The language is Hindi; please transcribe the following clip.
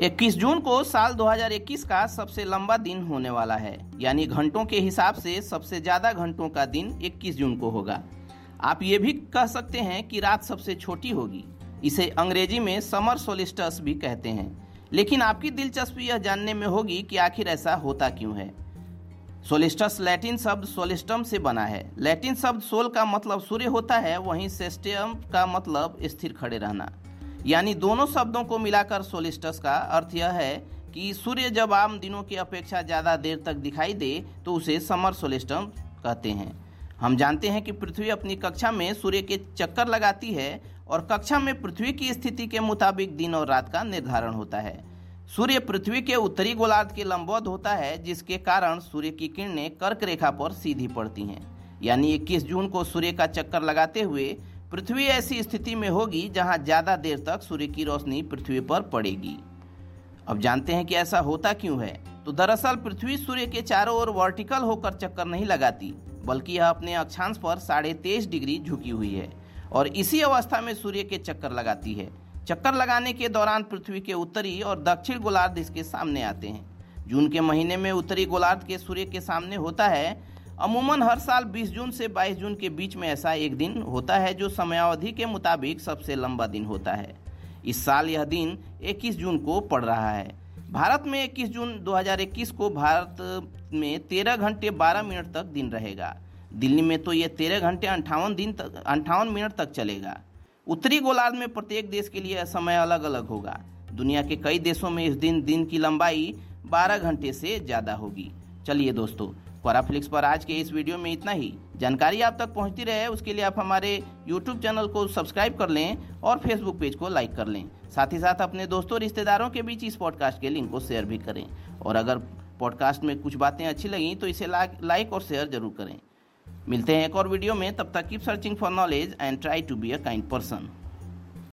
21 जून को साल 2021 का सबसे लंबा दिन होने वाला है। यानी घंटों के हिसाब से सबसे ज़्यादा घंटों का दिन 21 जून को होगा। आप ये भी कह सकते हैं कि रात सबसे छोटी होगी। इसे अंग्रेज़ी में समर सोलिस्टस भी कहते हैं। लेकिन आपकी दिलचस्पी यह जानने में होगी कि आखिर ऐसा होता क्यों है। सोलिस्टस लैटिन शब्द सोलिस्टम से बना है। लैटिन शब्द सोल का मतलब सूर्य होता है, वहीं सेस्टियम का मतलब स्थिर खड़े रहना। यानी दोनों शब्दों को मिलाकर सोलिस्टस का अर्थ यह है कि सूर्य जब आम दिनों की अपेक्षा ज़्यादा देर तक दिखाई दे तो उसे समर सोलिस्टम कहते हैं। हम जानते हैं कि पृथ्वी अपनी कक्षा में सूर्य के चक्कर लगाती है और कक्षा में पृथ्वी की स्थिति के मुताबिक दिन और रात का निर्धारण होता है। सूर्य पृथ्वी के उत्तरी गोलार्ध के लंबवत होता है, जिसके कारण सूर्य की किरणें कर्क रेखा पर सीधी पड़ती हैं। यानी 21 जून को सूर्य का चक्कर लगाते हुए पृथ्वी ऐसी स्थिति में होगी जहाँ ज़्यादा देर तक सूर्य की रोशनी पृथ्वी पर पड़ेगी। अब जानते हैं कि ऐसा होता क्यों है? तो दरअसल पृथ्वी सूर्य के चारों ओर वर्टिकल होकर चक्कर नहीं लगाती, बल्कि यह अपने अक्षांश पर साढ़े तेईस डिग्री झुकी हुई है और इसी अवस्था में सूर्य के चक्कर लगाती है। चक्कर लगाने के दौरान पृथ्वी के उत्तरी और दक्षिण गोलार्ध इसके सामने आते हैं। जून के महीने में उत्तरी गोलार्ध के सूर्य के सामने होता है अमूमन हर साल 20 जून से 22 जून के बीच में ऐसा एक दिन होता है जो समयावधि के मुताबिक सबसे लंबा दिन होता है। इस साल यह दिन 21 जून को पड़ रहा है। भारत में 21 जून 2021 को भारत में 13 घंटे 12 मिनट तक दिन रहेगा। दिल्ली में तो यह 13 घंटे अंठावन दिन तक, अंठावन मिनट तक चलेगा। उत्तरी गोलार्ध में प्रत्येक देश के लिए समय अलग अलग होगा। दुनिया के कई देशों में इस दिन दिन की लंबाई 12 घंटे से ज़्यादा होगी। चलिए दोस्तों क्वाराफ्लिक्स पर आज के इस वीडियो में इतना ही। जानकारी आप तक पहुँचती रहे, उसके लिए आप हमारे यूट्यूब चैनल को सब्सक्राइब कर लें और फेसबुक पेज को लाइक कर लें। साथ ही साथ अपने दोस्तों रिश्तेदारों के बीच इस पॉडकास्ट के लिंक को शेयर भी करें। और अगर पॉडकास्ट में कुछ बातें अच्छी लगी तो इसे लाइक और शेयर ज़रूर करें। मिलते हैं एक और वीडियो में, तब तक keep searching for knowledge and try to be a kind person